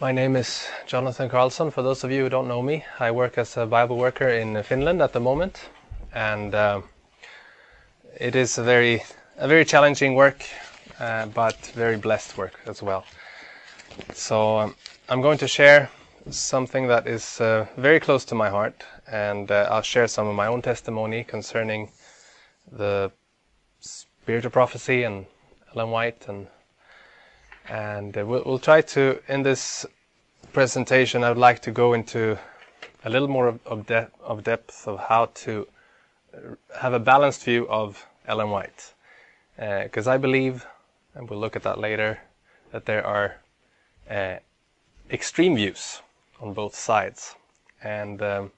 My name is Jonathan Carlson. For those of you who don't know me, I work as a Bible worker in Finland at the moment, and uh, it is a very, a very challenging work, uh, but very blessed work as well. So um, I'm going to share something that is uh, very close to my heart, and uh, I'll share some of my own testimony concerning the spirit of prophecy and Ellen White and and uh, we'll, we'll, try to, in this presentation, I would like to go into a little more of, of, de- of depth of how to uh, have a balanced view of Ellen White. Because uh, I believe, and we'll look at that later, that there are uh, extreme views on both sides. And um,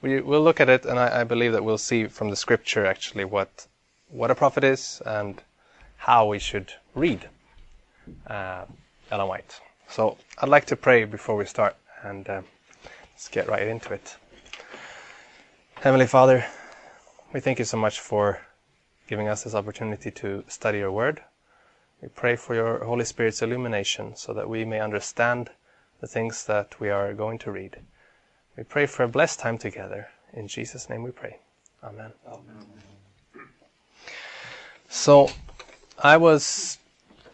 we, will look at it, and I, I believe that we'll see from the scripture actually what, what a prophet is and how we should read uh, Ellen White. So I'd like to pray before we start, and uh, let's get right into it. Heavenly Father, we thank you so much for giving us this opportunity to study your word. We pray for your Holy Spirit's illumination so that we may understand the things that we are going to read. We pray for a blessed time together. In Jesus' name we pray. Amen. Amen. So, I was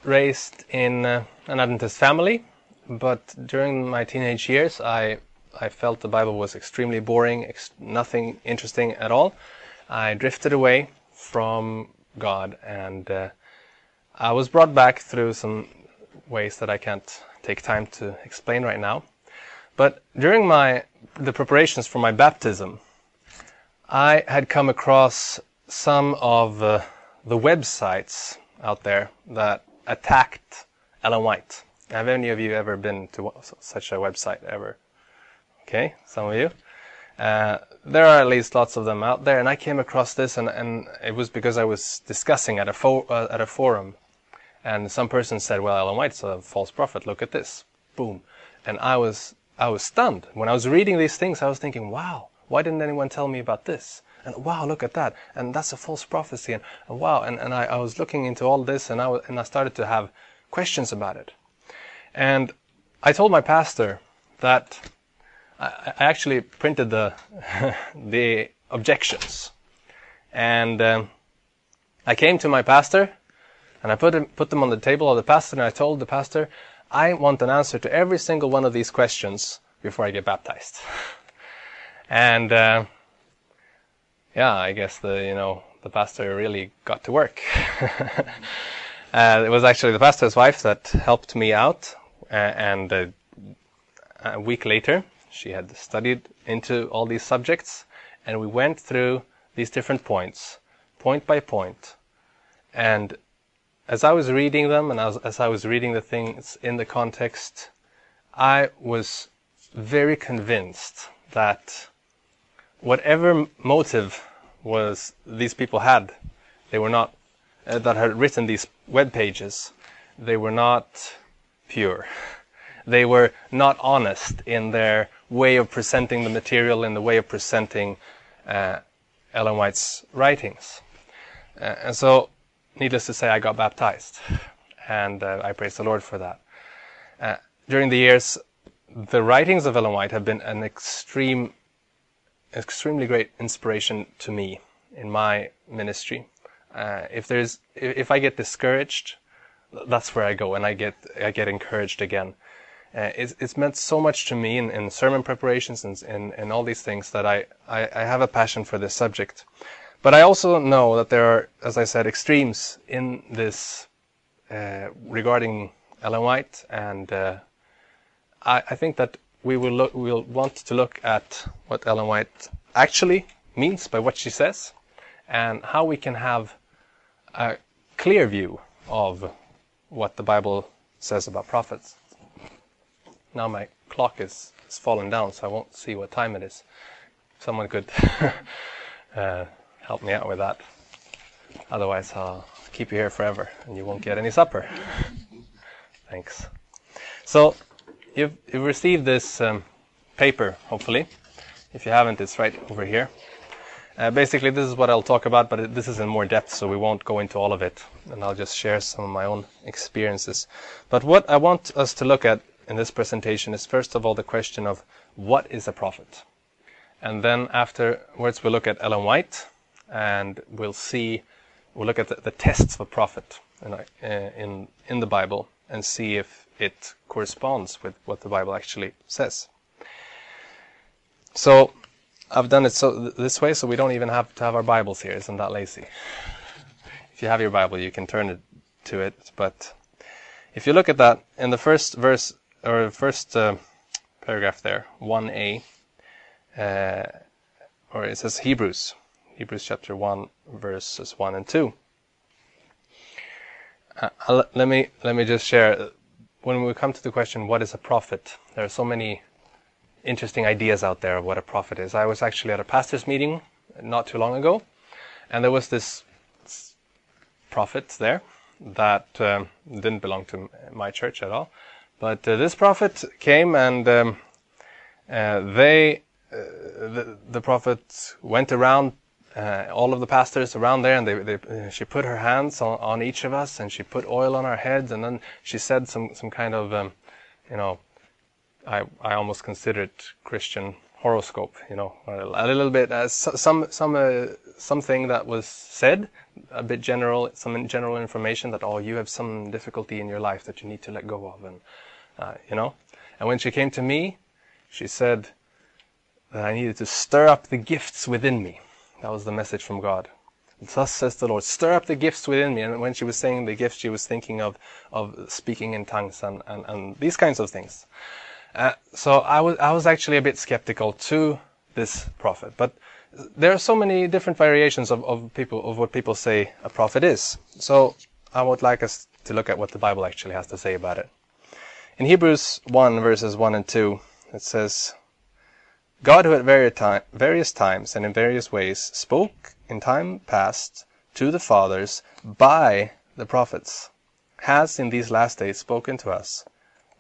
raised in uh, an Adventist family, but during my teenage years, I I felt the Bible was extremely boring, ex- nothing interesting at all. I drifted away from God, and uh, I was brought back through some ways that I can't take time to explain right now. But during my the preparations for my baptism, I had come across some of uh, the websites out there that attacked Ellen White. Have any of you ever been to such a website ever? Okay, some of you. Uh, there are at least lots of them out there, and I came across this, and, and it was because I was discussing at a fo- uh, at a forum, and some person said, "Well, Ellen White's a false prophet. Look at this." Boom, and I was I was stunned when I was reading these things. I was thinking, "Wow, why didn't anyone tell me about this?" And wow, look at that, and that's a false prophecy, and, and wow, and, and I, I, was looking into all this, and I, and I started to have questions about it. And I told my pastor that I, I actually printed the, the objections. And um, I came to my pastor, and I put, them, put them on the table of the pastor, and I told the pastor, I want an answer to every single one of these questions before I get baptized. and uh, yeah, I guess the you know the pastor really got to work. uh, it was actually the pastor's wife that helped me out, uh, and uh, a week later she had studied into all these subjects, and we went through these different points, point by point, and as I was reading them and as, as I was reading the things in the context, I was very convinced that whatever motive was these people had, they were not uh, that had written these web pages, they were not pure. They were not honest in their way of presenting the material, in the way of presenting uh, Ellen White's writings. Uh, and so, needless to say, I got baptized, and uh, I praise the Lord for that. Uh, during the years, the writings of Ellen White have been an extreme extremely great inspiration to me in my ministry. Uh, if there's, if I get discouraged, that's where I go and I get, I get encouraged again. Uh, it's, it's meant so much to me in, in sermon preparations and, and, and all these things that I, I, I have a passion for this subject. But I also know that there are, as I said, extremes in this uh, regarding Ellen White, and uh, I, I, think that we will look, we'll want to look at what Ellen White actually means by what she says, and how we can have a clear view of what the Bible says about prophets. Now my clock is, is fallen down, so I won't see what time it is. Someone could uh, help me out with that. Otherwise, I'll keep you here forever, and you won't get any supper. Thanks. So you've, you've received this um, paper, hopefully. If you haven't, it's right over here. Uh, basically, this is what I'll talk about, but this is in more depth, so we won't go into all of it. And I'll just share some of my own experiences. But what I want us to look at in this presentation is first of all the question of what is a prophet? And then afterwards we'll look at Ellen White and we'll see, we'll look at the, the tests of a prophet in, uh, in, in the Bible and see if it corresponds with what the Bible actually says. So I've done it so this way, so we don't even have to have our Bibles here. Isn't that lazy? If you have your Bible, you can turn it to it. But if you look at that in the first verse or first uh, paragraph there, one A, uh, or it says Hebrews, Hebrews chapter one, verses one and two. Uh, let me let me just share. When we come to the question, what is a prophet? There are so many interesting ideas out there of what a prophet is. I was actually at a pastor's meeting not too long ago, and there was this prophet there that um, didn't belong to my church at all. But uh, this prophet came and um, uh, they, uh, the, the prophet went around uh, all of the pastors around there, and they, they, uh, she put her hands on, on, each of us, and she put oil on our heads, and then she said some some kind of, um, you know, I I almost consider it Christian horoscope, you know, a little bit uh, some some uh, something that was said, a bit general, some general information that oh you have some difficulty in your life that you need to let go of, and uh, you know, and when she came to me, she said that I needed to stir up the gifts within me. That was the message from God. Thus says the Lord, stir up the gifts within me. And when she was saying the gifts, she was thinking of, of speaking in tongues and, and, and these kinds of things. Uh, so I was, I was actually a bit skeptical to this prophet. But there are so many different variations of, of people, of what people say a prophet is. So I would like us to look at what the Bible actually has to say about it. In Hebrews 1 verses 1 and 2, it says, God, who at various times and in various ways spoke in time past to the fathers by the prophets, has in these last days spoken to us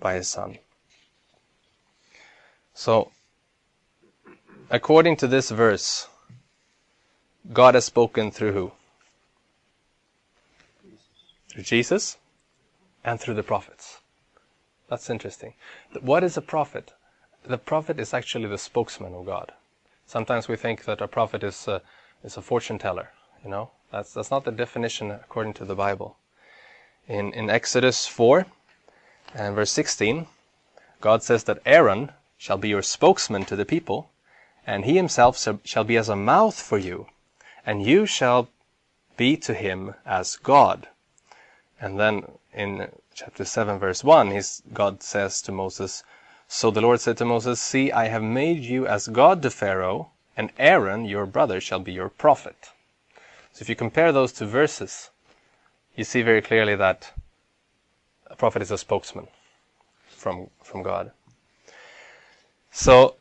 by his Son. So, according to this verse, God has spoken through who? Through Jesus and through the prophets. That's interesting. What is a prophet? The prophet is actually the spokesman of God. Sometimes we think that a prophet is a, is a fortune teller. You know, that's that's not the definition according to the Bible. In in Exodus four and verse sixteen, God says that Aaron shall be your spokesman to the people, and he himself shall be as a mouth for you, and you shall be to him as God. And then in chapter 7 verse 1, God says to Moses, so the Lord said to Moses, See, I have made you as God to Pharaoh, and Aaron, your brother, shall be your prophet. So if you compare those two verses, you see very clearly that a prophet is a spokesman from, from God. So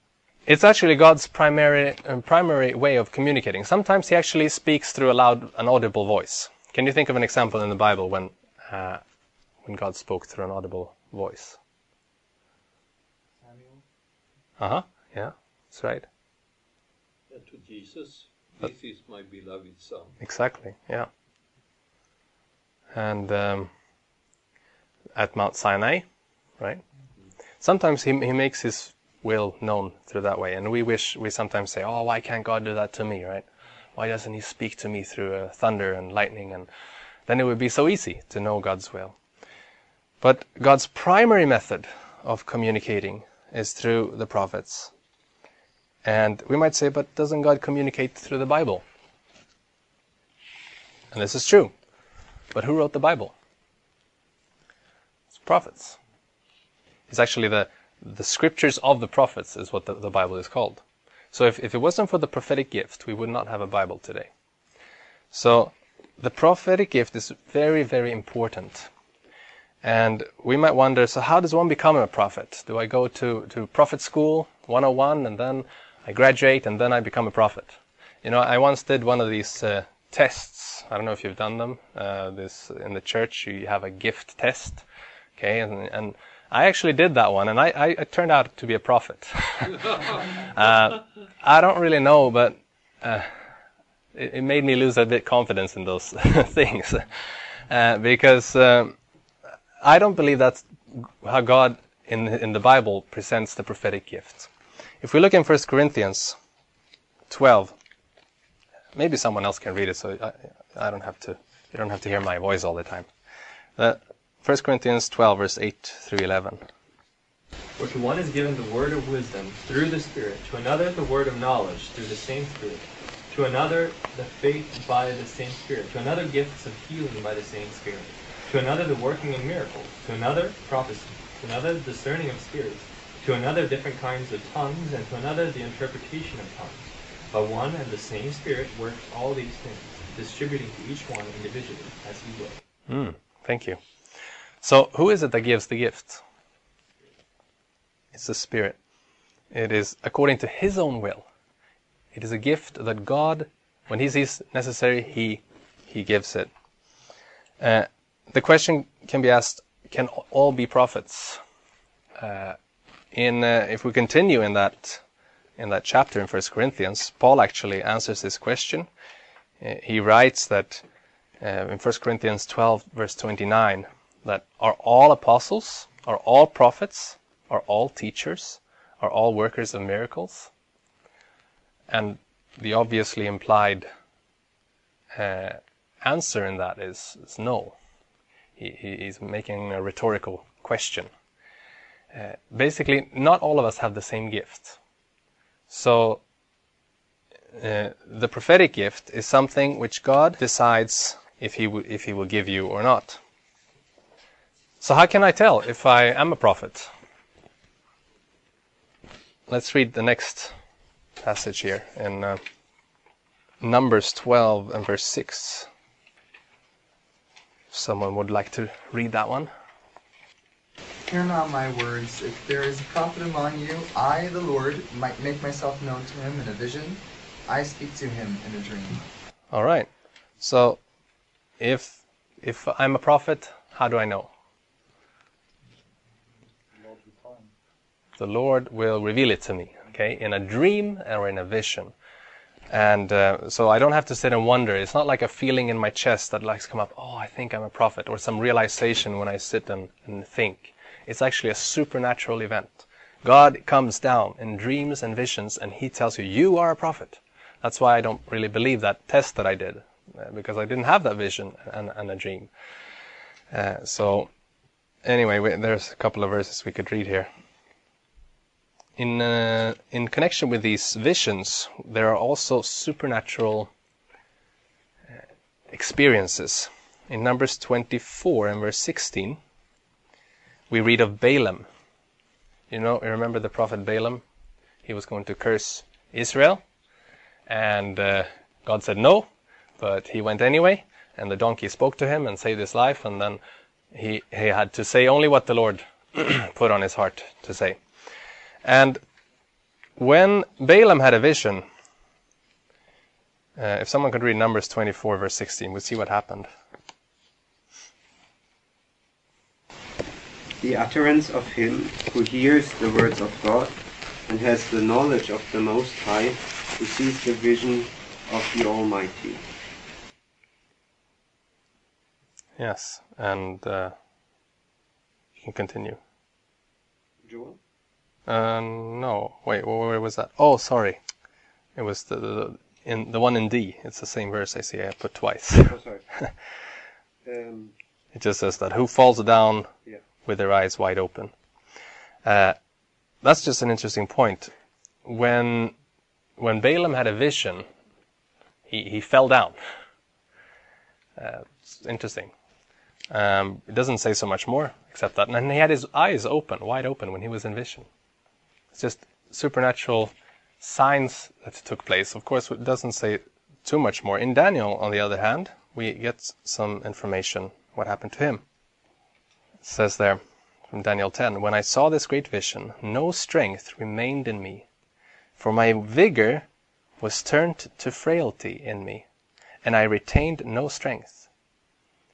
it's actually God's primary, uh, primary way of communicating. Sometimes he actually speaks through a loud, an audible voice. Can you think of an example in the Bible when, uh, when God spoke through an audible voice? Uh huh. Yeah, that's right. And to Jesus, this is my beloved Son. Exactly. Yeah. And um, at Mount Sinai, right? Mm-hmm. Sometimes he he makes his will known through that way, and we wish we sometimes say, "Oh, why can't God do that to me?" Right? Why doesn't He speak to me through uh, thunder and lightning? And then it would be so easy to know God's will. But God's primary method of communicating is through the prophets. And we might say, but doesn't God communicate through the Bible? And this is true. But who wrote the Bible? It's prophets. It's actually the, the scriptures of the prophets is what the, the Bible is called. So if, if it wasn't for the prophetic gift, we would not have a Bible today. So the prophetic gift is very, very important. And we might wonder, so how does one become a prophet? Do I go to, to prophet school 101 and then I graduate and then I become a prophet? You know, I once did one of these uh, tests. I don't know if you've done them. Uh, this in the church, you have a gift test. Okay, and, and I actually did that one, and I, I, I turned out to be a prophet. uh, I don't really know, but uh, it, it, made me lose a bit confidence in those things uh, because um, I don't believe that's how God in in the Bible presents the prophetic gift. If we look in 1 Corinthians 12, maybe someone else can read it, so I, I don't have to. You don't have to hear my voice all the time. Uh, 1 Corinthians 12, verse 8 through 11. For to one is given the word of wisdom through the Spirit, to another the word of knowledge through the same Spirit, to another the faith by the same Spirit, to another gifts of healing by the same Spirit, to another the working of miracles, to another prophecy, to another discerning of spirits, to another different kinds of tongues, and to another the interpretation of tongues. But one and the same Spirit works all these things, distributing to each one individually as he will. Mm, thank you. So, who is it that gives the gift? It's the Spirit. It is according to His own will. It is a gift that God, when He sees necessary, He He gives it. Uh, the question can be asked: Can all be prophets? Uh, in uh, if we continue in that in that chapter in First Corinthians, Paul actually answers this question. Uh, he writes that uh, in 1 Corinthians 12, verse 29, that are all apostles, are all prophets, are all teachers, are all workers of miracles? And the obviously implied uh, answer in that is, is no. He, is making a rhetorical question. Uh, basically, not all of us have the same gift. So, uh, the prophetic gift is something which God decides if he, w- if he will give you or not. So, how can I tell if I am a prophet? Let's read the next passage here in uh, Numbers 12 and verse 6. If someone would like to read that one. Hear now my words. If there is a prophet among you, I, the Lord, might make myself known to him in a vision. I speak to him in a dream. All right. So, if if I'm a prophet, how do I know? The Lord will reveal it to me, okay, in a dream or in a vision. And uh, so I don't have to sit and wonder. It's not like a feeling in my chest that likes to come up, oh, I think I'm a prophet, or some realization when I sit and, and think. It's actually a supernatural event. God comes down in dreams and visions and he tells you, you are a prophet. That's why I don't really believe that test that I did, uh, because I didn't have that vision and, and a dream. Uh, so, anyway, we, there's a couple of verses we could read here. In uh, in connection with these visions, there are also supernatural uh, experiences. In Numbers 24 and verse 16, we read of Balaam. You know, you remember the prophet Balaam? He was going to curse Israel, and uh, God said no, but he went anyway, and the donkey spoke to him and saved his life, and then he, he had to say only what the Lord put on his heart to say. And when Balaam had a vision, uh, if someone could read Numbers 24, verse 16, we'll see what happened. The utterance of him who hears the words of God and has the knowledge of the Most High, who sees the vision of the Almighty. Yes, and uh, you can continue. Joel? Uh, no, wait, where, where was that? Oh, sorry, it was the, the in the one in D. It's the same verse I see I put twice. Oh, sorry. um, It just says that who falls down Yeah. with their eyes wide open. Uh, that's just an interesting point. When when Balaam had a vision, he he fell down. Uh, it's interesting. Um, it doesn't say so much more except that, and he had his eyes open, wide open, when he was in vision. It's just supernatural signs that took place. Of course, it doesn't say too much more. In Daniel, on the other hand, we get some information what happened to him. It says there from Daniel 10 When I saw this great vision, no strength remained in me, for my vigor was turned to frailty in me, and I retained no strength.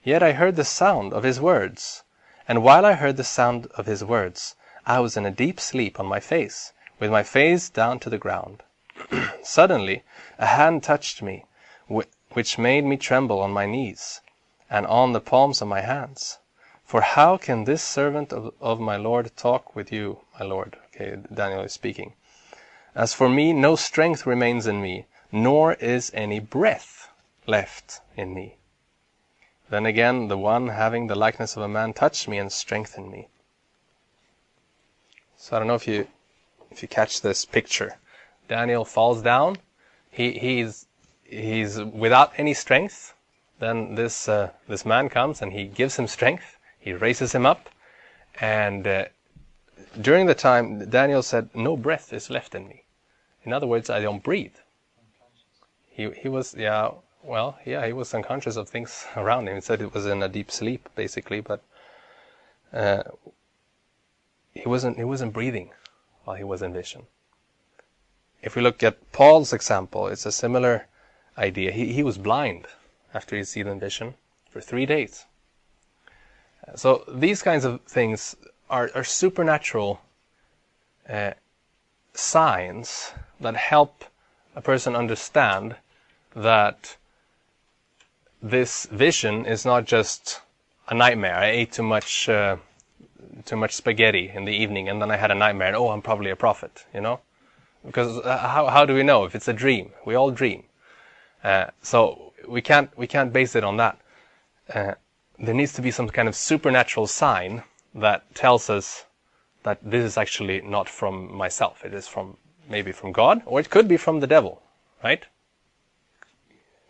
Yet I heard the sound of his words, and while I heard the sound of his words, I was in a deep sleep on my face, with my face down to the ground. Suddenly a hand touched me, wh- which made me tremble on my knees and on the palms of my hands. For how can this servant of, my Lord talk with you, my Lord? Daniel is speaking. As for me, no strength remains in me, nor is any breath left in me. Then again, the one having the likeness of a man touched me and strengthened me. So I don't know if you if you catch this picture. Daniel falls down. He he's he's without any strength. Then this uh, this man comes and he gives him strength. He raises him up, and uh, during the time Daniel said, "No breath is left in me." In other words, I don't breathe. He he was yeah well yeah he was unconscious of things around him. He said it was in a deep sleep basically, but uh, he wasn't he wasn't breathing while he was in vision. If we look at Paul's example, it's a similar idea. He he was blind after he'd seen in vision for three days. So these kinds of things are, are supernatural uh, signs that help a person understand that this vision is not just a nightmare. I ate too much uh, too much spaghetti in the evening, and then I had a nightmare. And, oh, I'm probably a prophet, you know, because uh, how how do we know if it's a dream? We all dream, uh, so we can't we can't base it on that. Uh, there needs to be some kind of supernatural sign that tells us that this is actually not from myself. It is from maybe from God, or it could be from the devil, right?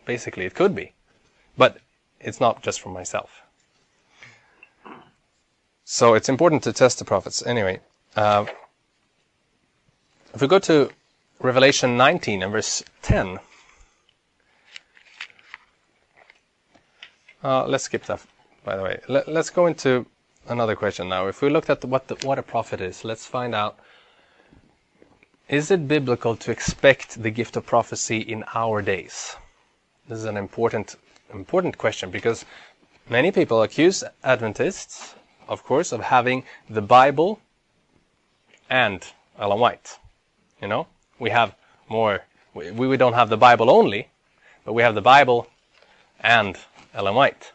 Basically, it could be, but it's not just from myself. So it's important to test the prophets. Anyway, uh, if we go to Revelation 19 and verse 10, uh, let's skip that. By the way, Let, us go into another question now. If we looked at the, what the, what a prophet is, let's find out: Is it biblical to expect the gift of prophecy in our days? This is an important important question because many people accuse Adventists of course, of having the Bible and Ellen White. You know, we have more. We, we don't have the Bible only, but we have the Bible and Ellen White.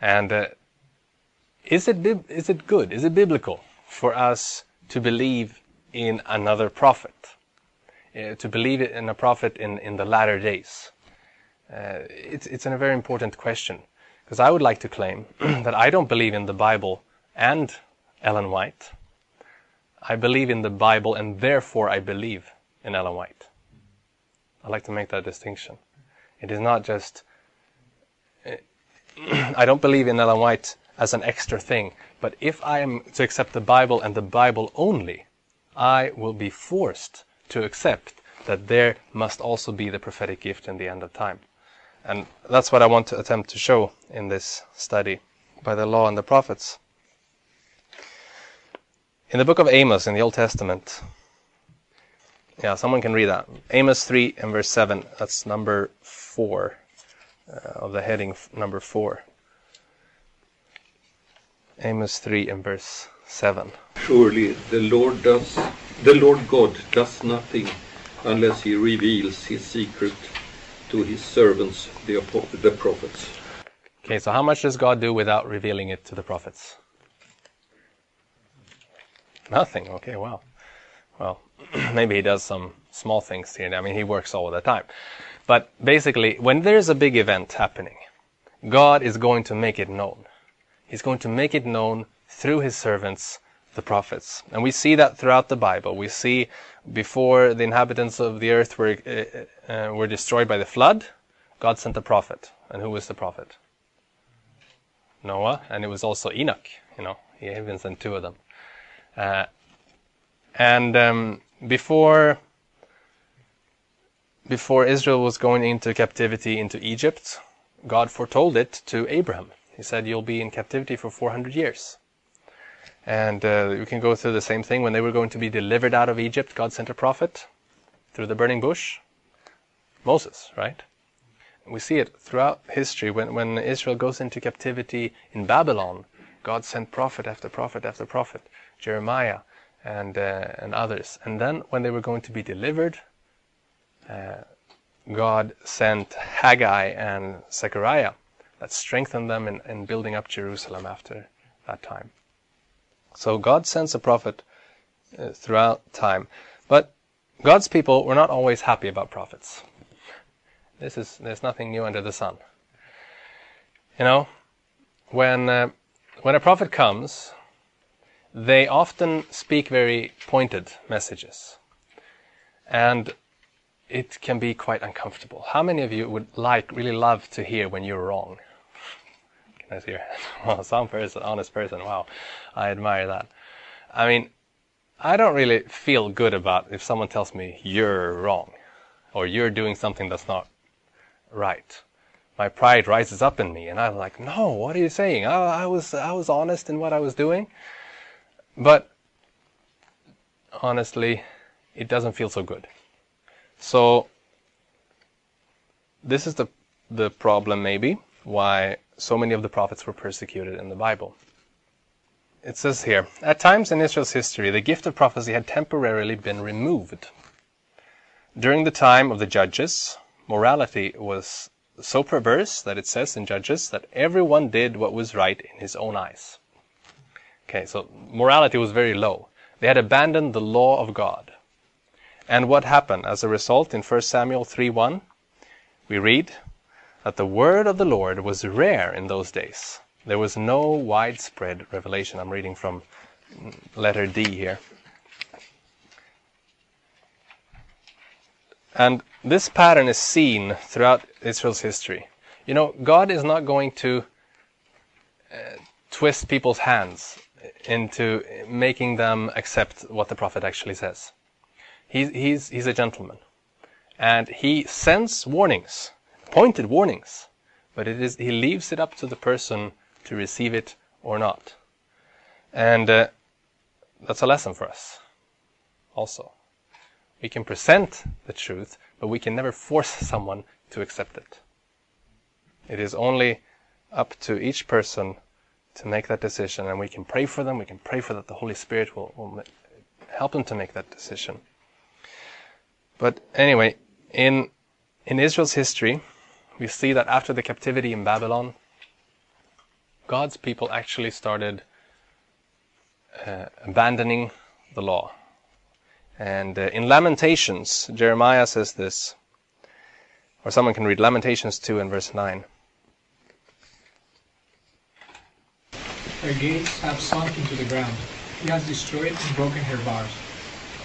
And uh, is it is it good? Is it biblical for us to believe in another prophet? Uh, to believe in a prophet in, in the latter days? Uh, it's it's a very important question because I would like to claim that I don't believe in the Bible and Ellen White. I believe in the Bible and therefore I believe in Ellen White. I like to make that distinction. It is not just, eh, I don't believe in Ellen White as an extra thing, but if I am to accept the Bible and the Bible only, I will be forced to accept that there must also be the prophetic gift in the end of time. And that's what I want to attempt to show in this study by the law and the prophets. In the book of Amos in the Old Testament, yeah, someone can read that. Amos 3 and verse 7, that's number 4 uh, of the heading number 4. Amos 3 and verse 7. Surely the Lord does the Lord God does nothing unless he reveals his secret to his servants, the, the prophets. Okay, so how much does God do without revealing it to the prophets? Nothing. Okay, wow. Well, maybe he does some small things here. I mean, he works all the time. But basically, when there's a big event happening, God is going to make it known. He's going to make it known through his servants, the prophets. And we see that throughout the Bible. We see before the inhabitants of the earth were, uh, uh, were destroyed by the flood, God sent a prophet. And who was the prophet? Noah, and it was also Enoch. You know, he even sent two of them. Uh, and um, before before Israel was going into captivity into Egypt, God foretold it to Abraham. He said, "You'll be in captivity for 400 years." And uh, you can go through the same thing. When they were going to be delivered out of Egypt, God sent a prophet through the burning bush. Moses, right? We see it throughout history. When, when Israel goes into captivity in Babylon, God sent prophet after prophet after prophet, Jeremiah and, uh, and others. And then when they were going to be delivered, uh, God sent Haggai and Zechariah that strengthened them in, in building up Jerusalem after that time. So God sends a prophet uh, throughout time. But God's people were not always happy about prophets. This is there's nothing new under the sun. You know, when uh, when a prophet comes, they often speak very pointed messages, and it can be quite uncomfortable. How many of you would like really love to hear when you're wrong? Your Well, some person, honest person. Wow, I admire that. I mean, I don't really feel good about if someone tells me you're wrong or you're doing something that's not right. My pride rises up in me, and I'm like, "No, what are you saying? I, I was I was honest in what I was doing." But honestly, it doesn't feel so good. So this is the the problem maybe why so many of the prophets were persecuted in the Bible. It says here, at times in Israel's history, the gift of prophecy had temporarily been removed. During the time of the judges, morality was so perverse that it says in Judges that everyone did what was right in his own eyes. Okay, so morality was very low. They had abandoned the law of God. And what happened as a result in 1 Samuel 3:1? We read that the word of the Lord was rare in those days. There was no widespread revelation. I'm reading from letter D here. And this pattern is seen throughout Israel's history. You know, God is not going to uh, twist people's hands into making them accept what the prophet actually says. He's, he's, he's a gentleman. And he sends warnings, pointed warnings, but it is, he leaves it up to the person to receive it or not. And uh, that's a lesson for us also. We can present the truth, but we can never force someone to accept it. It is only up to each person to make that decision, and we can pray for them. We can pray for that the Holy Spirit will, will help them to make that decision. But anyway, in in Israel's history, we see that after the captivity in Babylon, God's people actually started uh, abandoning the law. And uh, in Lamentations, Jeremiah says this, or someone can read Lamentations 2 and verse 9. Her gates have sunk into the ground. He has destroyed and broken her bars.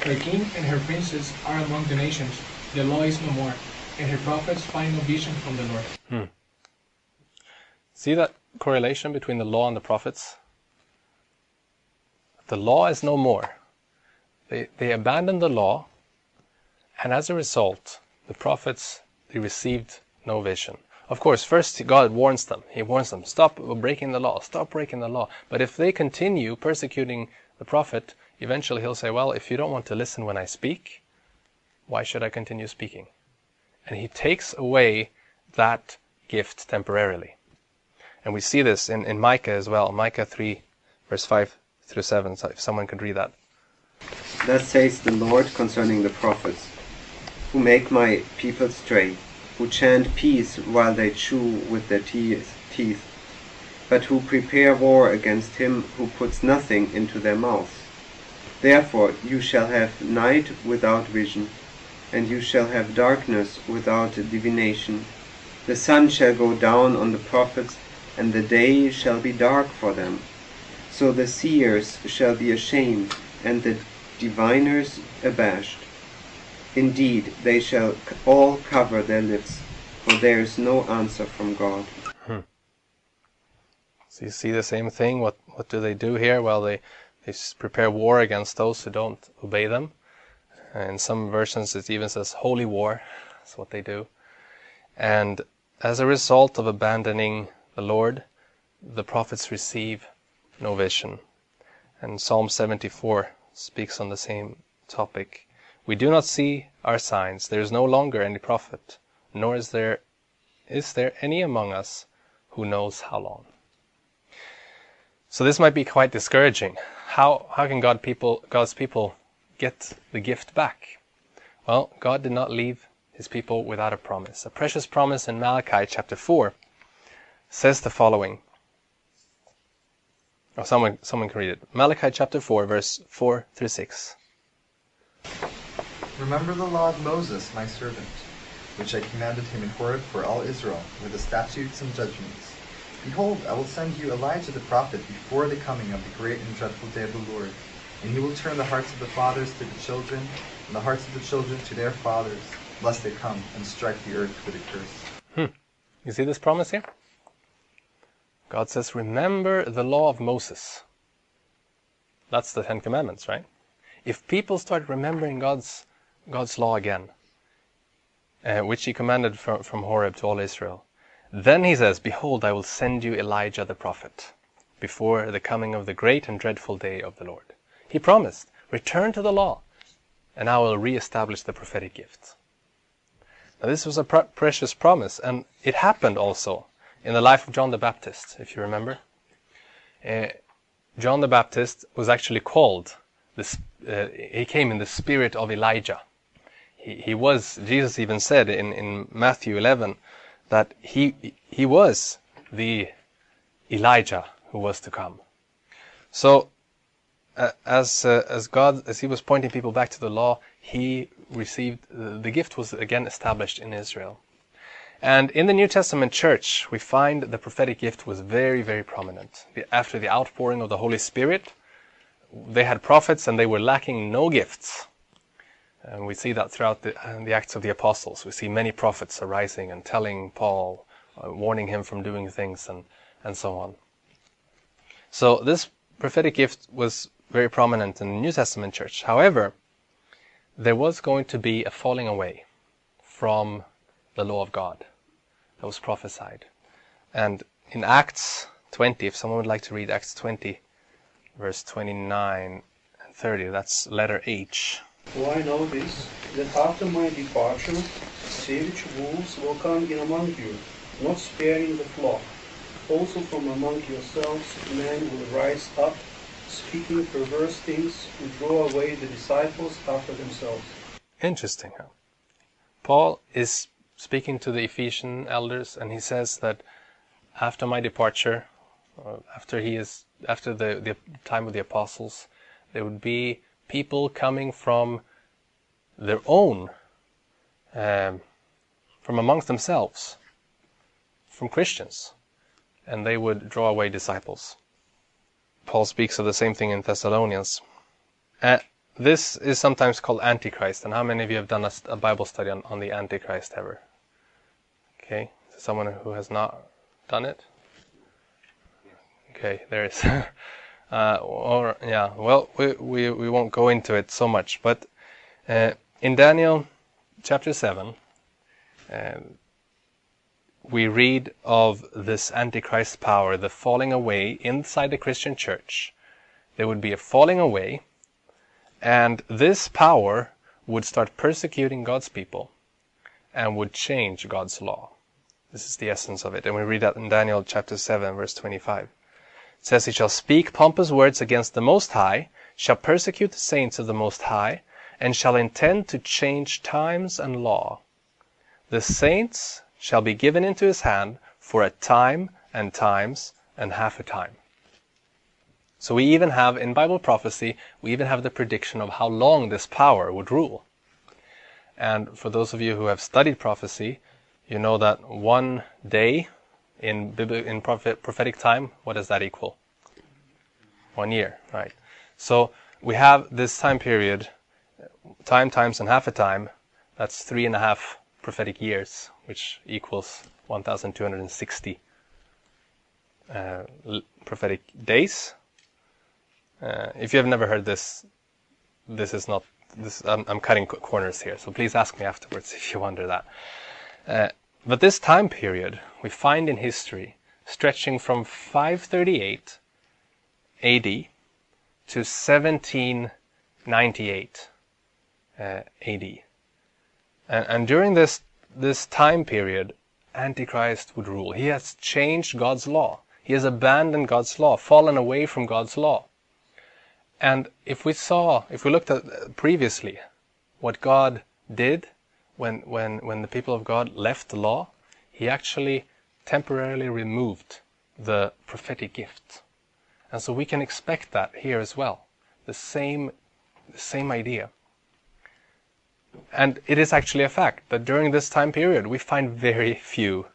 Her king and her princes are among the nations. The law is no more, and her prophets find no vision from the Lord. Hmm. See that correlation between the law and the prophets? The law is no more. They, they abandoned the law, and as a result, the prophets they received no vision. Of course, first God warns them. He warns them, stop breaking the law, stop breaking the law. But if they continue persecuting the prophet, eventually he'll say, Well, if you don't want to listen when I speak, why should I continue speaking? And he takes away that gift temporarily. And we see this in, in Micah as well. Micah 3, verse 5 through 7. So if someone could read that. Thus says the Lord concerning the prophets, who make my people stray, who chant peace while they chew with their teeth, teeth, but who prepare war against him who puts nothing into their mouths. Therefore you shall have night without vision, and you shall have darkness without divination. The sun shall go down on the prophets, and the day shall be dark for them. So the seers shall be ashamed, and the diviners abashed. Indeed, they shall all cover their lips, for there is no answer from God. Hmm. So you see the same thing. What what do they do here? Well, they they prepare war against those who don't obey them. In some versions, it even says holy war. That's what they do. And as a result of abandoning the Lord, the prophets receive no vision. And Psalm 74 speaks on the same topic. We do not see our signs. There is no longer any prophet, nor is there is there any among us who knows how long. So this might be quite discouraging. How how can God people God's people get the gift back? Well, God did not leave his people without a promise. A precious promise in Malachi chapter 4 says the following Or someone, someone can read it. Malachi chapter 4, verse 4 through 6. Remember the law of Moses, my servant, which I commanded him in Horeb for all Israel, with the statutes and judgments. Behold, I will send you Elijah the prophet before the coming of the great and dreadful day of the Lord. And he will turn the hearts of the fathers to the children, and the hearts of the children to their fathers, lest they come and strike the earth with a curse. You see this promise here? God says, Remember the law of Moses. That's the Ten Commandments, right? If people start remembering God's, God's law again, uh, which He commanded from, from Horeb to all Israel, then He says, Behold, I will send you Elijah the prophet before the coming of the great and dreadful day of the Lord. He promised, Return to the law, and I will re-establish the prophetic gift. Now, this was a pr- precious promise, and it happened also in the life of John the Baptist, if you remember. Uh, John the Baptist was actually called, this, uh, he came in the spirit of Elijah. He, he was, Jesus even said in, in Matthew 11 that he, he was the Elijah who was to come. So, uh, as, uh, as God, as he was pointing people back to the law, he received, the gift was again established in Israel. And in the New Testament church, we find the prophetic gift was very, very prominent. After the outpouring of the Holy Spirit, they had prophets and they were lacking no gifts. And we see that throughout the, uh, the Acts of the Apostles. We see many prophets arising and telling Paul, uh, warning him from doing things and, and so on. So this prophetic gift was very prominent in the New Testament church. However, there was going to be a falling away from the law of God that was prophesied. And in Acts 20, if someone would like to read Acts 20, verse 29 and 30, that's letter H. For I know this, that after my departure, savage wolves will come in among you, not sparing the flock. Also from among yourselves men will rise up, speaking perverse things, who draw away the disciples after themselves. Interesting, huh? Paul is speaking to the Ephesian elders, and he says that after my departure, uh, after he is after the, the time of the apostles, there would be people coming from their own, um, from amongst themselves, from Christians, and they would draw away disciples. Paul speaks of the same thing in Thessalonians. Uh, this is sometimes called Antichrist, and how many of you have done a, a Bible study on, on the Antichrist ever? Okay, someone who has not done it? Okay, there is. uh, or yeah, well, we, we we won't go into it so much, but uh, in Daniel chapter seven, uh, we read of this Antichrist power, the falling away inside the Christian church. There would be a falling away, and this power would start persecuting God's people and would change God's law. This is the essence of it. And we read that in Daniel chapter 7, verse 25. It says, He shall speak pompous words against the Most High, shall persecute the saints of the Most High, and shall intend to change times and law. The saints shall be given into his hand for a time and times and half a time. So we even have, in Bible prophecy, we even have the prediction of how long this power would rule. And for those of you who have studied prophecy, you know that one day in in prophetic time, what does that equal? One year, right? So we have this time period, time times and half a time. That's three and a half prophetic years, which equals 1,260 uh, prophetic days. Uh, if you have never heard this, this is not. This I'm, I'm cutting corners here, so please ask me afterwards if you wonder that. Uh, but this time period we find in history stretching from 538 AD to 1798 uh, AD. And, and during this, this time period, Antichrist would rule. He has changed God's law. He has abandoned God's law, fallen away from God's law. And if we saw, if we looked at uh, previously what God did when, when, when the people of God left the law, he actually temporarily removed the prophetic gift. And so we can expect that here as well. The same, the same idea. And it is actually a fact that during this time period we find very few.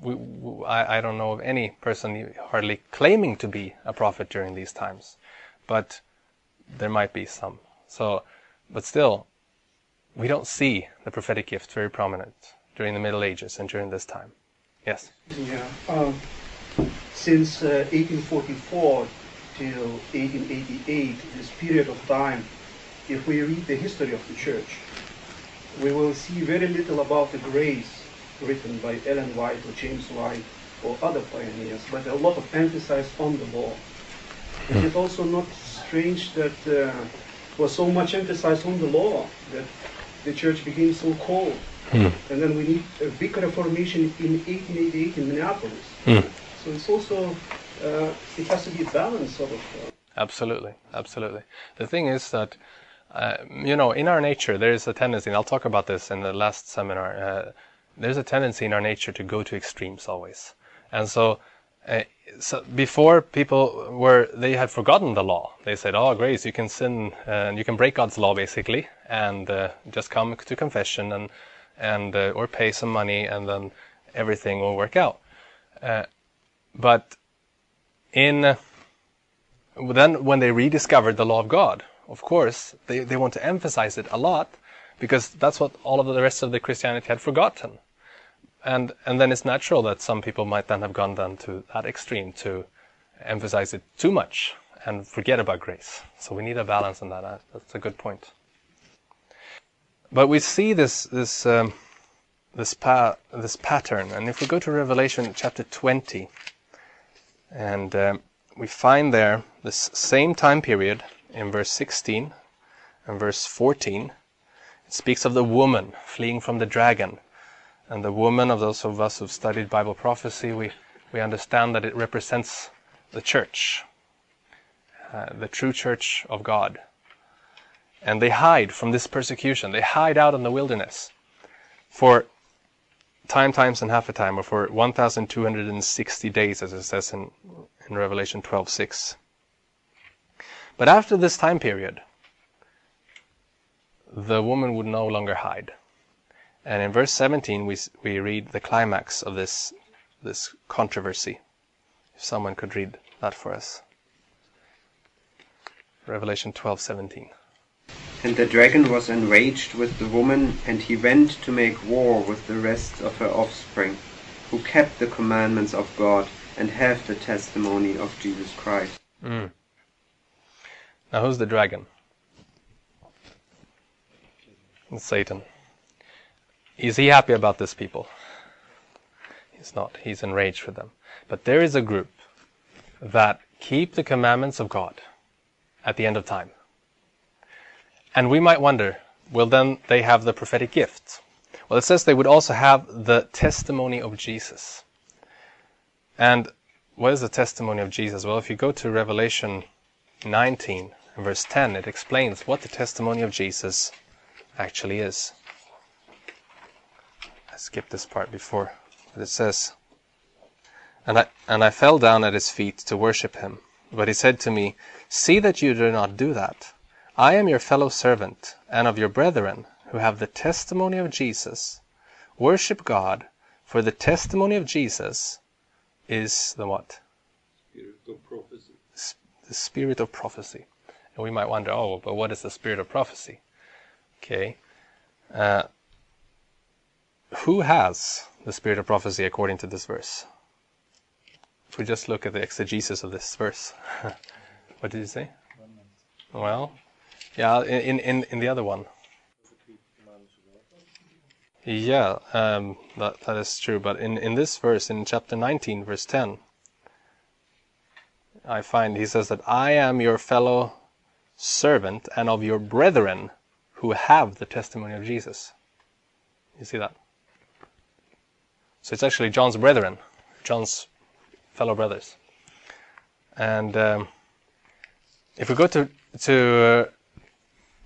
We, we, I, I don't know of any person hardly claiming to be a prophet during these times, but there might be some. So, but still, we don't see the prophetic gift very prominent during the Middle Ages and during this time. Yes. Yeah. Um, since uh, 1844 till 1888, this period of time, if we read the history of the church, we will see very little about the grace written by Ellen White or James White or other pioneers, but a lot of emphasis on the law. Is it also not strange that uh, was so much emphasis on the law that the church became so cold? And then we need a big reformation in 1888 in Minneapolis. So it's also, uh, it has to be a balance sort of. Uh, Absolutely, absolutely. The thing is that, uh, you know, in our nature, there is a tendency, and I'll talk about this in the last seminar, uh, there's a tendency in our nature to go to extremes always. And so, uh, so before people were, they had forgotten the law. They said, oh, grace, you can sin, and you can break God's law basically, and uh, just come to confession and, and, uh, or pay some money, and then everything will work out. But in, then when they rediscovered the law of God, of course, they, they want to emphasize it a lot because that's what all of the rest of the Christianity had forgotten. And, and then it's natural that some people might then have gone down to that extreme to emphasize it too much and forget about grace. So we need a balance in that. Uh, That's a good point. But we see this, this, um, this, pa- this pattern. And if we go to Revelation chapter 20, and um, we find there this same time period in verse 16 and verse 14. It speaks of the woman fleeing from the dragon. And the woman, of those of us who've studied Bible prophecy, we, we understand that it represents the church, uh, the true church of God. And they hide from this persecution. They hide out in the wilderness for time, times, and half a time, or for 1,260 days, as it says in, in Revelation 12:6. But after this time period, the woman would no longer hide. And in verse 17, we, we read the climax of this, this controversy. If someone could read that for us. Revelation 12:17. And the dragon was enraged with the woman, and he went to make war with the rest of her offspring, who kept the commandments of God and have the testimony of Jesus Christ. Mm. Now, who's the dragon? It's Satan. Is he happy about this people? He's not. He's enraged with them. But there is a group that keep the commandments of God at the end of time. And we might wonder, will then they have the prophetic gift? Well, it says they would also have the testimony of Jesus. And what is the testimony of Jesus? Well, if you go to Revelation 19 verse 10, it explains what the testimony of Jesus actually is. I skipped this part before, but it says, and I, and I fell down at his feet to worship him. But he said to me, See that you do not do that. I am your fellow servant and of your brethren who have the testimony of Jesus. Worship God, for the testimony of Jesus is the what? Spirit of prophecy. The spirit of prophecy. And we might wonder, oh, but what is the spirit of prophecy? Okay. Uh, who has the spirit of prophecy according to this verse? If we just look at the exegesis of this verse, what did you say? Well, yeah, in, in, in the other one. Yeah, um, that, that is true. But in, in this verse, in chapter 19, verse 10, I find he says that I am your fellow servant and of your brethren who have the testimony of Jesus. You see that? So it's actually John's brethren, John's fellow brothers. And um, if we go to to uh,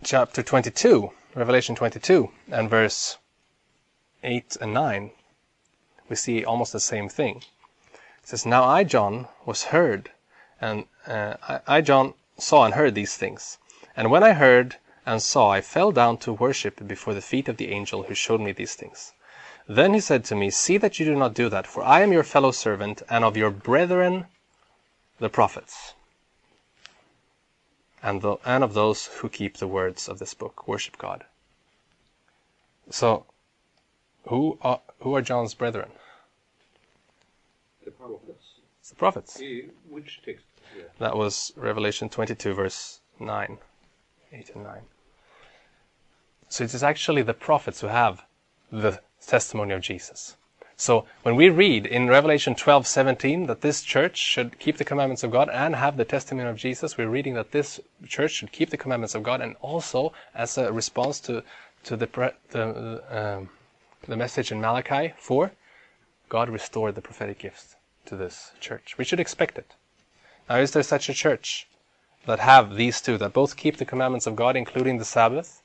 chapter 22, Revelation 22, and verse 8 and 9, we see almost the same thing. It says, Now I, John, was heard, And uh, I, I, John, saw and heard these things. And when I heard and saw, I fell down to worship before the feet of the angel who showed me these things. Then he said to me, See that you do not do that, for I am your fellow servant and of your brethren the prophets, and, of those who keep the words of this book. Worship God. So, who are, who are John's brethren? The prophets. It's the prophets. Which text? That was Revelation 22, verse 9, 8 and 9. So it is actually the prophets who have the testimony of Jesus. So when we read in Revelation 12:17 that this church should keep the commandments of God and have the testimony of Jesus, we're reading that this church should keep the commandments of God and also as a response to to the the, um, the message in Malachi 4, God restored the prophetic gifts to this church. We should expect it. Now, is there such a church that have these two, that both keep the commandments of God, including the Sabbath,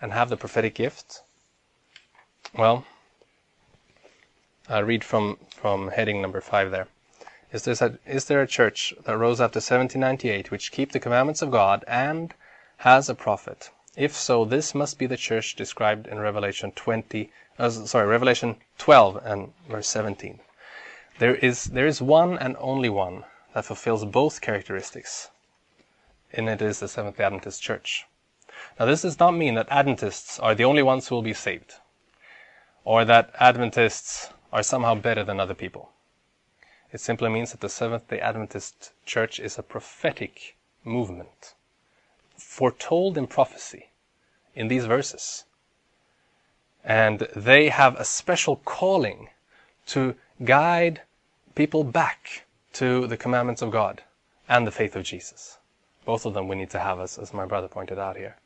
and have the prophetic gift? Well, I'll read from, from heading number five there. Is there, a, is there a church that rose after 1798 which keep the commandments of God and has a prophet? If so, this must be the church described in Revelation 20, uh, sorry, Revelation 12 and verse 17. There is, there is one and only one that fulfills both characteristics, and it is the Seventh day Adventist Church. Now, this does not mean that Adventists are the only ones who will be saved, or that Adventists are somehow better than other people. It simply means that the Seventh day Adventist Church is a prophetic movement, foretold in prophecy in these verses. And they have a special calling to guide people back to the commandments of God and the faith of Jesus. Both of them we need to have, as, as my brother pointed out here.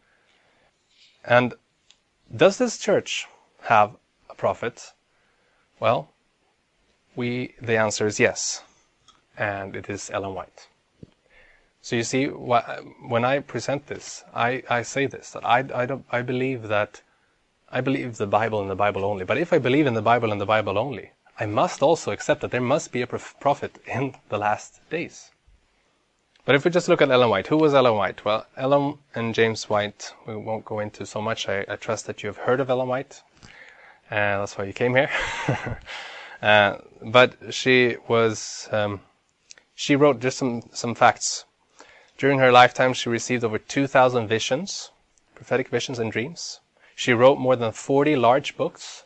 And does this church have a prophet? Well, we the answer is yes, and it is Ellen White. So you see, when I present this, I, I say this that I, I, don't, I believe that I believe the Bible and the Bible only. But if I believe in the Bible and the Bible only, I must also accept that there must be a prophet in the last days. But if we just look at Ellen White, who was Ellen White? Well, Ellen and James White, we won't go into so much. I, I trust that you have heard of Ellen White. Uh, that's why you came here. uh, but she was, um, she wrote just some, some facts. During her lifetime, she received over 2,000 visions, prophetic visions and dreams. She wrote more than 40 large books,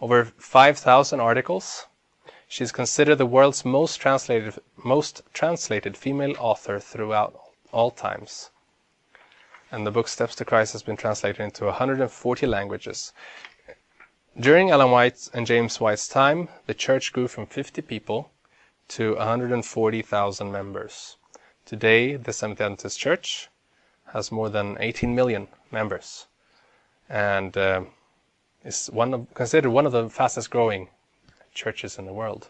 over 5,000 articles. She is considered the world's most translated, most translated female author throughout all times. And the book Steps to Christ has been translated into 140 languages. During Ellen White and James White's time, the church grew from 50 people to 140,000 members. Today, the Seventh Adventist Church has more than 18 million members and uh, is one of, considered one of the fastest growing churches in the world.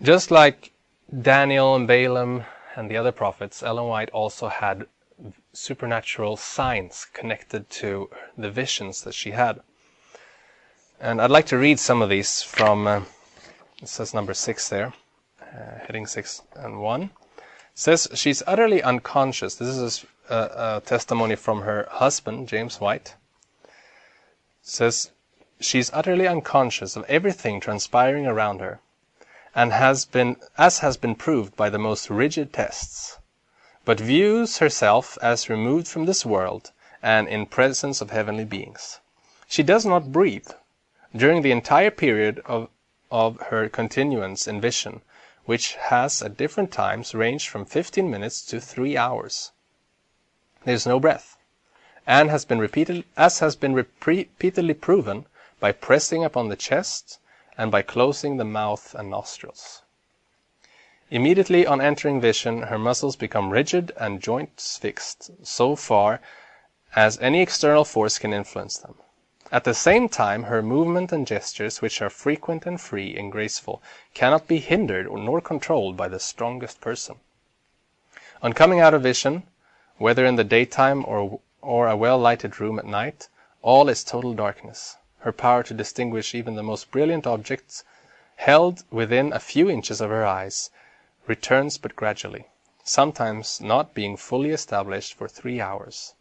Just like Daniel and Balaam and the other prophets, Ellen White also had supernatural signs connected to the visions that she had. And I'd like to read some of these from, uh, it says number six there, uh, heading six and one. It says she's utterly unconscious. This is a, a testimony from her husband, James White. says she's utterly unconscious of everything transpiring around her, and has been, as has been proved by the most rigid tests, but views herself as removed from this world and in presence of heavenly beings. She does not breathe during the entire period of, of her continuance in vision, which has at different times ranged from 15 minutes to 3 hours. There is no breath, and has been as has been repeatedly proven by pressing upon the chest and by closing the mouth and nostrils. Immediately on entering vision, her muscles become rigid and joints fixed, so far as any external force can influence them. At the same time, her movement and gestures, which are frequent and free and graceful, cannot be hindered nor controlled by the strongest person. On coming out of vision, whether in the daytime or, a well lighted room at night, all is total darkness. Her power to distinguish even the most brilliant objects held within a few inches of her eyes, returns but gradually, sometimes not being fully established for three hours.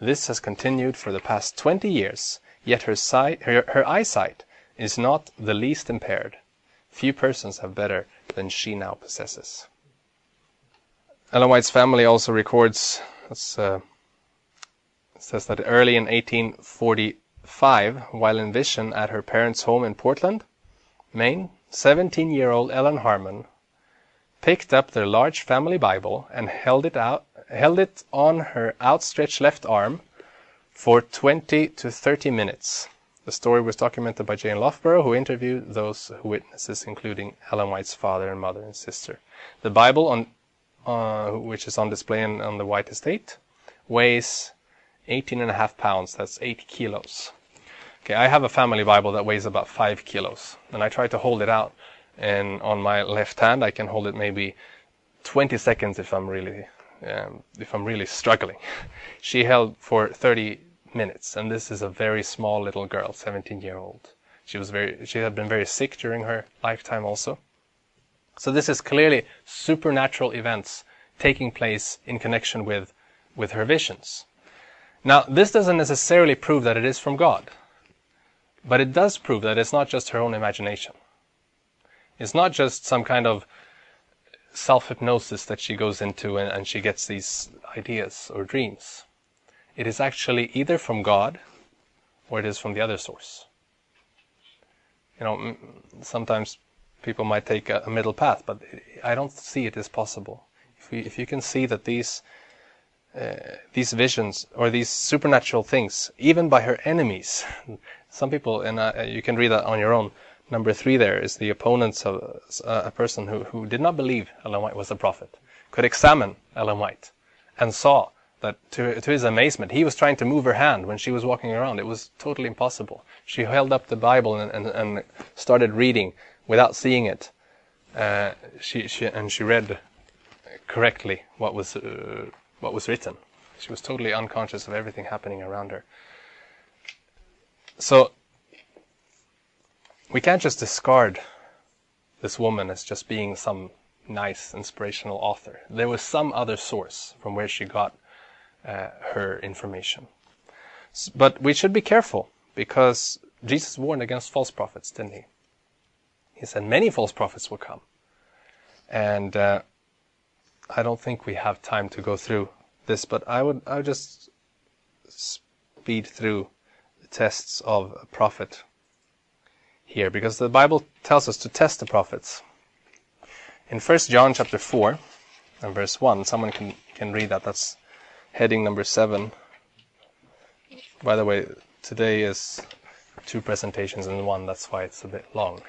This has continued for the past 20 years, yet her, sight, her, her eyesight is not the least impaired. Few persons have better than she now possesses. Ellen White's family also records, uh, says that early in 1845, while in vision at her parents' home in Portland, Maine, 17 year old Ellen Harmon picked up their large family Bible and held it out held it on her outstretched left arm for 20 to 30 minutes. The story was documented by J. N. Loughborough, who interviewed those witnesses, including Ellen White's father and mother and sister. The Bible, on, uh, which is on display in, on the White Estate, weighs 18 and a half pounds. That's 8 kilos. Okay, I have a family Bible that weighs about 5 kilos, and I try to hold it out. And on my left hand, I can hold it maybe 20 seconds if I'm really um, if I'm really struggling. She held for 30 minutes, and this is a very small little girl, 17 year old. She was very, she had been very sick during her lifetime also. So this is clearly supernatural events taking place in connection with, with her visions. Now, this doesn't necessarily prove that it is from God, but it does prove that it's not just her own imagination. It's not just some kind of self hypnosis that she goes into and, and she gets these ideas or dreams. It is actually either from God or it is from the other source. You know, sometimes people might take a, a middle path, but I don't see it as possible. If, we, if you can see that these uh, these visions or these supernatural things, even by her enemies, some people, and uh, you can read that on your own number three there is the opponents of uh, a person who, who did not believe Ellen White was a prophet, could examine Ellen White and saw that to, to his amazement, he was trying to move her hand when she was walking around. It was totally impossible. She held up the Bible and, and, and started reading without seeing it. Uh, she, she, and she read correctly what was, uh, what was written. She was totally unconscious of everything happening around her. So we can't just discard this woman as just being some nice inspirational author. There was some other source from where she got uh, her information. But we should be careful because Jesus warned against false prophets, didn't he? He said many false prophets will come. And uh, I don't think we have time to go through this, but I would I would just speed through the tests of a prophet here because the Bible tells us to test the prophets. In 1 John chapter 4 and verse 1, someone can, can read that. That's heading number 7. By the way, today is two presentations in one, that's why it's a bit long.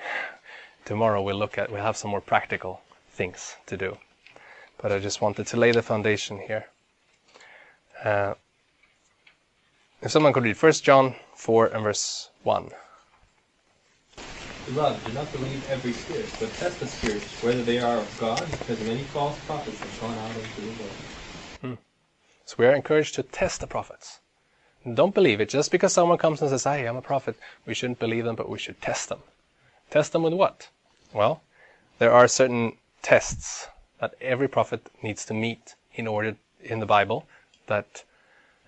Tomorrow we'll look at, we'll have some more practical things to do. But I just wanted to lay the foundation here. Uh, if someone could read 1 John 4 and verse 1. Beloved, do not believe every spirit, but test the spirits, whether they are of God, because many false prophets have gone out into the world. Hmm. So we are encouraged to test the prophets. Don't believe it. Just because someone comes and says, Hey, I'm a prophet, we shouldn't believe them, but we should test them. Test them with what? Well, there are certain tests that every prophet needs to meet in order in the Bible that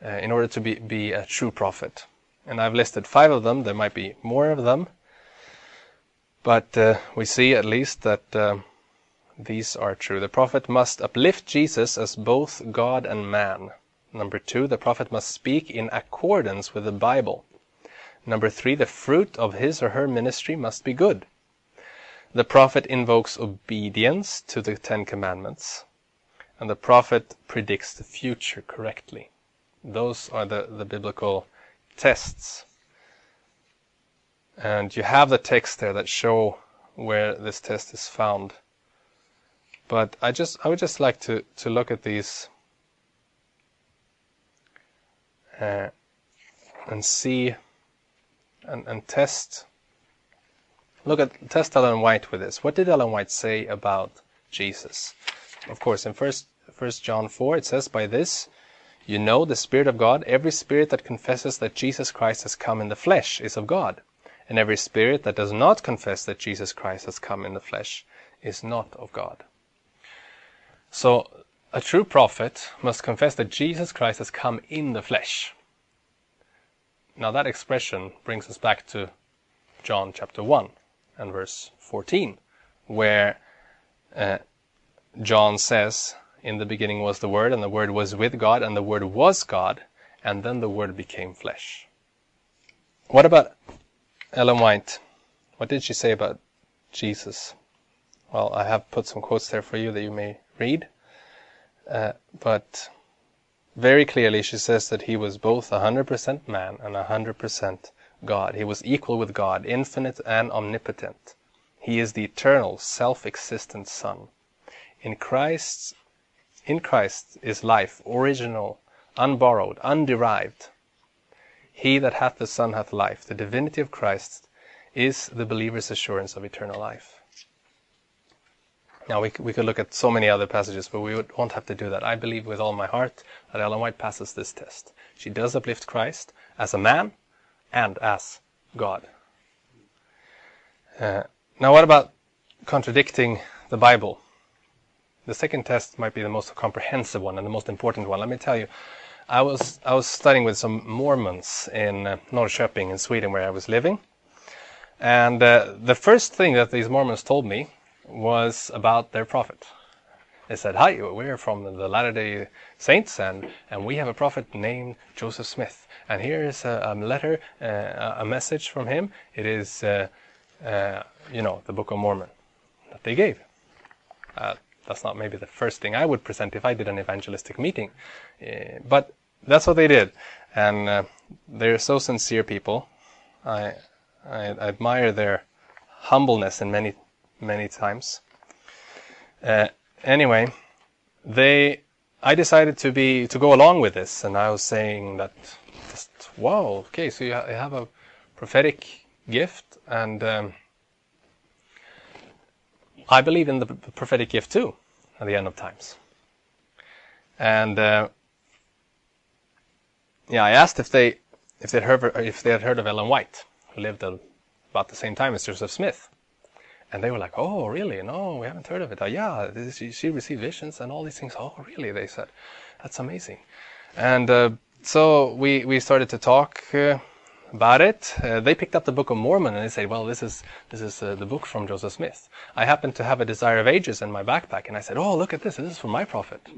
uh, in order to be, be a true prophet. And I've listed five of them. There might be more of them. But uh, we see at least that uh, these are true. The prophet must uplift Jesus as both God and man. Number two, the prophet must speak in accordance with the Bible. Number three, the fruit of his or her ministry must be good. The prophet invokes obedience to the Ten Commandments. And the prophet predicts the future correctly. Those are the, the biblical tests. And you have the text there that show where this test is found. But I just I would just like to, to look at these uh, and see and, and test look at test Ellen White with this. What did Ellen White say about Jesus? Of course, in first First John four it says, "By this you know the Spirit of God. Every spirit that confesses that Jesus Christ has come in the flesh is of God." and every spirit that does not confess that Jesus Christ has come in the flesh is not of God. So, a true prophet must confess that Jesus Christ has come in the flesh. Now, that expression brings us back to John chapter 1 and verse 14, where uh, John says, In the beginning was the Word, and the Word was with God, and the Word was God, and then the Word became flesh. What about Ellen White? What did she say about Jesus? Well, I have put some quotes there for you that you may read. Uh, but very clearly, she says that he was both 100% man and 100% God. He was equal with God, infinite and omnipotent. He is the eternal, self-existent Son. In Christ, in Christ is life, original, unborrowed, underived. He that hath the Son hath life. The divinity of Christ is the believer's assurance of eternal life. Now, we, we could look at so many other passages, but we would, won't have to do that. I believe with all my heart that Ellen White passes this test. She does uplift Christ as a man and as God. Uh, now, what about contradicting the Bible? The second test might be the most comprehensive one and the most important one. Let me tell you, I was I was studying with some Mormons in uh, Norrköping in Sweden, where I was living, and uh, the first thing that these Mormons told me was about their prophet. They said, "Hi, we're from the Latter Day Saints, and and we have a prophet named Joseph Smith, and here is a, a letter, uh, a message from him. It is, uh, uh, you know, the Book of Mormon that they gave." Uh, that's not maybe the first thing I would present if I did an evangelistic meeting, uh, but that's what they did, and uh, they're so sincere people. I, I, I admire their humbleness in many many times. Uh, anyway, they I decided to be to go along with this, and I was saying that just wow, okay, so you, ha- you have a prophetic gift, and um, I believe in the prophetic gift too at the end of times. And uh, yeah, I asked if they if they'd heard if they had heard of Ellen White, who lived about the same time as Joseph Smith. And they were like, "Oh, really? No, we haven't heard of it. Uh, yeah, this, she, she received visions and all these things. Oh, really?" They said, "That's amazing." And uh, so we we started to talk uh, about it. Uh, they picked up the Book of Mormon and they said, "Well, this is this is uh, the book from Joseph Smith." I happened to have a Desire of Ages in my backpack, and I said, "Oh, look at this! This is from my prophet."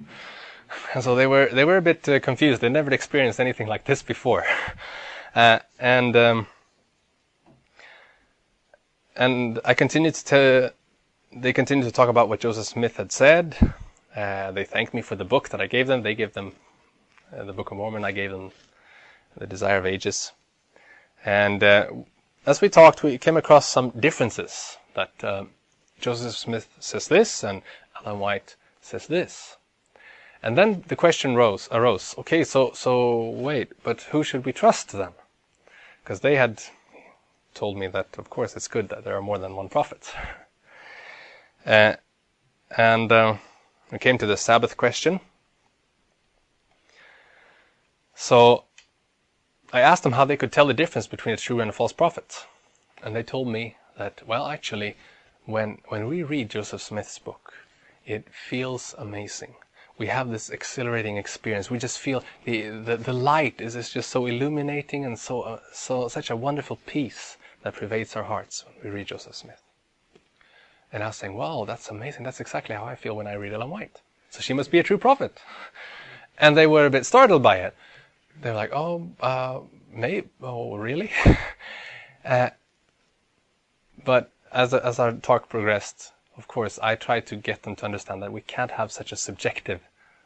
And so they were they were a bit uh, confused. They never experienced anything like this before, uh, and. Um, and I continued to. They continued to talk about what Joseph Smith had said. Uh, they thanked me for the book that I gave them. They gave them uh, the Book of Mormon. I gave them the Desire of Ages. And uh, as we talked, we came across some differences. That uh, Joseph Smith says this, and Ellen White says this. And then the question rose, arose. Okay, so so wait, but who should we trust then? Because they had told me that, of course, it's good that there are more than one prophet. Uh, and uh, we came to the Sabbath question. So I asked them how they could tell the difference between a true and a false prophet. And they told me that, well, actually, when, when we read Joseph Smith's book, it feels amazing. We have this exhilarating experience. We just feel the, the, the light is, is just so illuminating and so, uh, so such a wonderful peace that pervades our hearts when we read Joseph Smith. And I was saying, wow, that's amazing. That's exactly how I feel when I read Ellen White. So she must be a true prophet. And they were a bit startled by it. They were like, oh, uh, maybe, oh, really? uh, but as, as our talk progressed, of course, I tried to get them to understand that we can't have such a subjective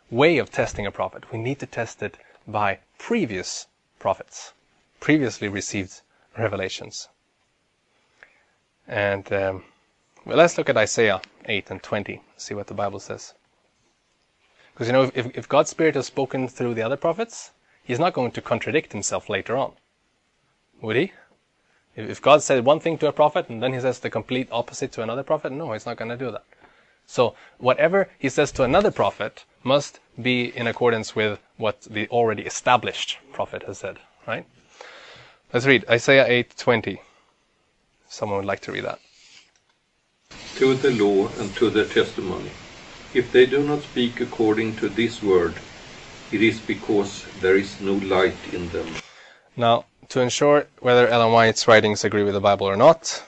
way of testing a prophet. We need to test it by previous prophets, previously received revelations. And um, well, let's look at Isaiah 8 and 20, see what the Bible says. Because you know, if, if God's Spirit has spoken through the other prophets, He's not going to contradict Himself later on. Would He? If, God said one thing to a prophet and then He says the complete opposite to another prophet, no, He's not going to do that. So, whatever He says to another prophet must be in accordance with what the already established prophet has said, right? Let's read Isaiah 8:20. Someone would like to read that. to the law and to the testimony. If they do not speak according to this word, it is because there is no light in them. Now, to ensure whether Ellen White's writings agree with the Bible or not,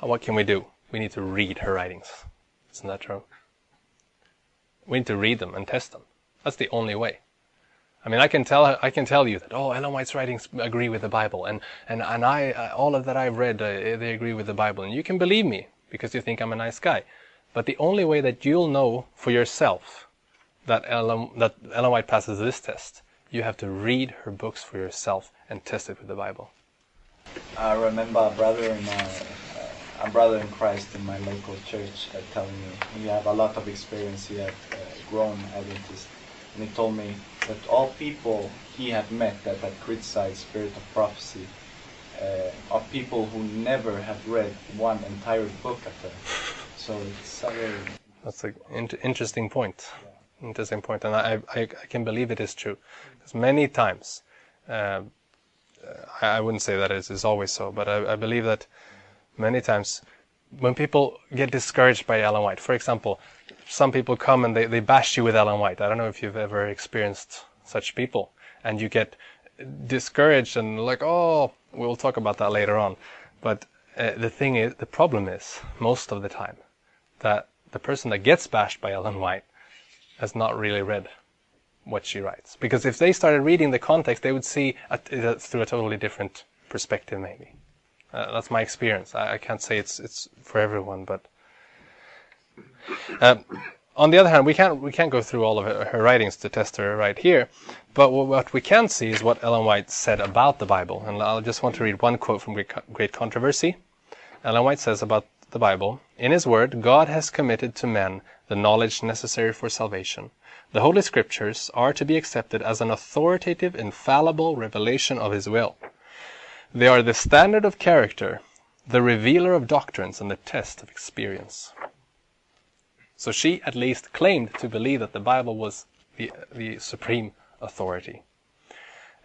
what can we do? We need to read her writings. Isn't that true? We need to read them and test them. That's the only way. I mean, I can tell I can tell you that oh, Ellen White's writings agree with the Bible, and and and I uh, all of that I've read uh, they agree with the Bible, and you can believe me because you think I'm a nice guy. But the only way that you'll know for yourself that Ellen that Ellen White passes this test, you have to read her books for yourself and test it with the Bible. I remember a brother in uh, a brother in Christ in my local church uh, telling me he had a lot of experience. He had uh, grown Adventist, and he told me that all people he had met that had criticized spirit of prophecy uh, are people who never have read one entire book of them. So it's a very That's an in- interesting point. Interesting point, and I, I, I can believe it is true. Because many times, uh, I, I wouldn't say that it is always so, but I, I believe that many times when people get discouraged by Ellen White, for example, some people come and they, they bash you with Ellen White. I don't know if you've ever experienced such people, and you get discouraged and like, oh, we'll talk about that later on. But uh, the thing is, the problem is, most of the time, that the person that gets bashed by Ellen White has not really read what she writes. Because if they started reading the context, they would see it uh, through a totally different perspective, maybe. Uh, that's my experience. I, I, can't say it's it's for everyone, but uh, on the other hand, we can't we can't go through all of her, her, writings to test her right here. But what we can see is what Ellen White said about the Bible, and I'll just want to read one quote from Great Controversy. Ellen White says about the Bible, "In His Word, God has committed to men the knowledge necessary for salvation. The Holy Scriptures are to be accepted as an authoritative, infallible revelation of His will." They are the standard of character, the revealer of doctrines, and the test of experience. So she at least claimed to believe that the Bible was the, the supreme authority.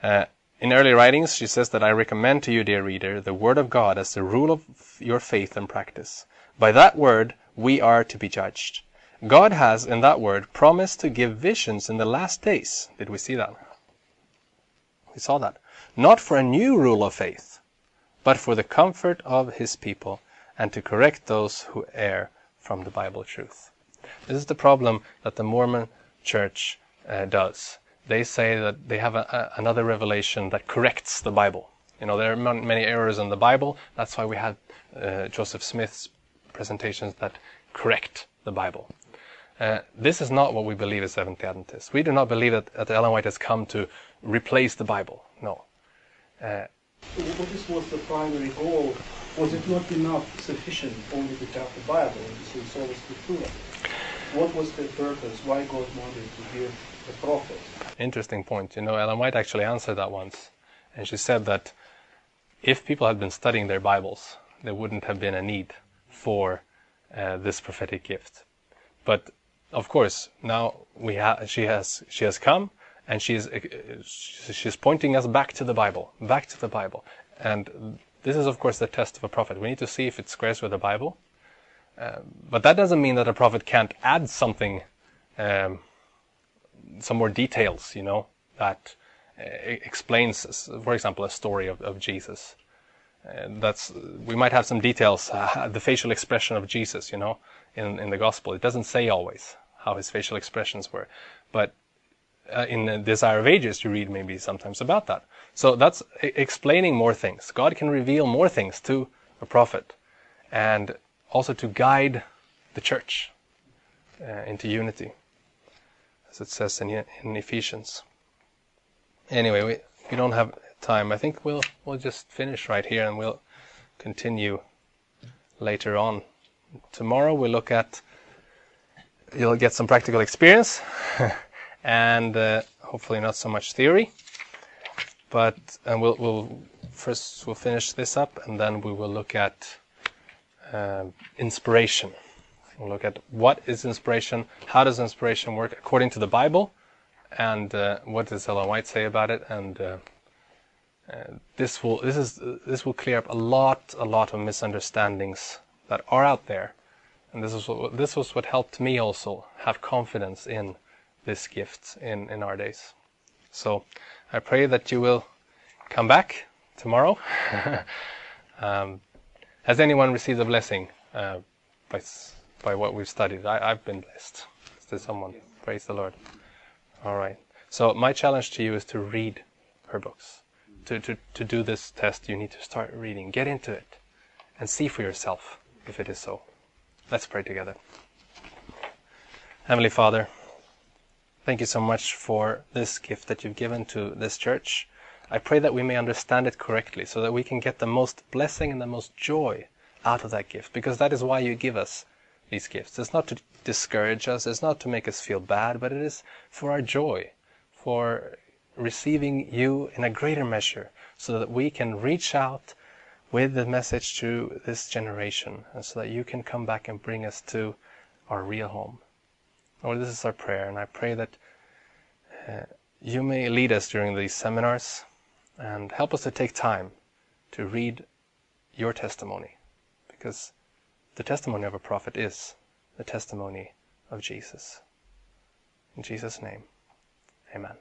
Uh, in early writings, she says that I recommend to you, dear reader, the Word of God as the rule of your faith and practice. By that Word, we are to be judged. God has, in that Word, promised to give visions in the last days. Did we see that? We saw that not for a new rule of faith, but for the comfort of his people and to correct those who err from the Bible truth. This is the problem that the Mormon church uh, does. They say that they have a, a, another revelation that corrects the Bible. You know, there are many errors in the Bible. That's why we had uh, Joseph Smith's presentations that correct the Bible. Uh, this is not what we believe as Seventh-day Adventists. We do not believe that, that Ellen White has come to replace the Bible. No. Uh, what was the primary goal? Was it not enough, sufficient only to have the Bible and to sola scriptura? What was the purpose? Why God wanted to give the prophet? Interesting point. You know, Ellen White actually answered that once. And she said that if people had been studying their Bibles, there wouldn't have been a need for uh, this prophetic gift. But of course, now we ha- she has she has come and she's she's pointing us back to the Bible, back to the Bible. And this is, of course, the test of a prophet. We need to see if it squares with the Bible. But that doesn't mean that a prophet can't add something, um, some more details, you know, that uh, explains, for example, a story of, of Jesus. Uh, that's we might have some details, uh, the facial expression of Jesus, you know, in in the gospel. It doesn't say always how his facial expressions were, but uh, in the Desire of Ages, you read maybe sometimes about that. So that's explaining more things. God can reveal more things to a prophet, and also to guide the church uh, into unity, as it says in, in Ephesians. Anyway, we, we don't have time. I think we'll we'll just finish right here, and we'll continue later on. Tomorrow we'll look at. You'll get some practical experience. and uh, hopefully not so much theory. But and we'll, we'll first we'll finish this up, and then we will look at uh, inspiration. We'll look at what is inspiration, how does inspiration work according to the Bible, and uh, what does Ellen White say about it, and uh, uh, this will this is this will clear up a lot a lot of misunderstandings that are out there, and this is what this was what helped me also have confidence in this gift in in our days. So I pray that you will come back tomorrow. um, has anyone received a blessing uh, by by what we've studied? I, I've been blessed. Did someone? Praise the Lord. All right. So my challenge to you is to read her books. To, to, to do this test, you need to start reading. Get into it and see for yourself if it is so. Let's pray together. Heavenly Father, thank you so much for this gift that you've given to this church. I pray that we may understand it correctly so that we can get the most blessing and the most joy out of that gift because that is why you give us these gifts. It's not to discourage us, it's not to make us feel bad, but it is for our joy, for receiving you in a greater measure so that we can reach out with the message to this generation and so that you can come back and bring us to our real home. Lord, this is our prayer, and I pray that uh, you may lead us during these seminars and help us to take time to read your testimony because the testimony of a prophet is the testimony of Jesus. In Jesus' name, amen.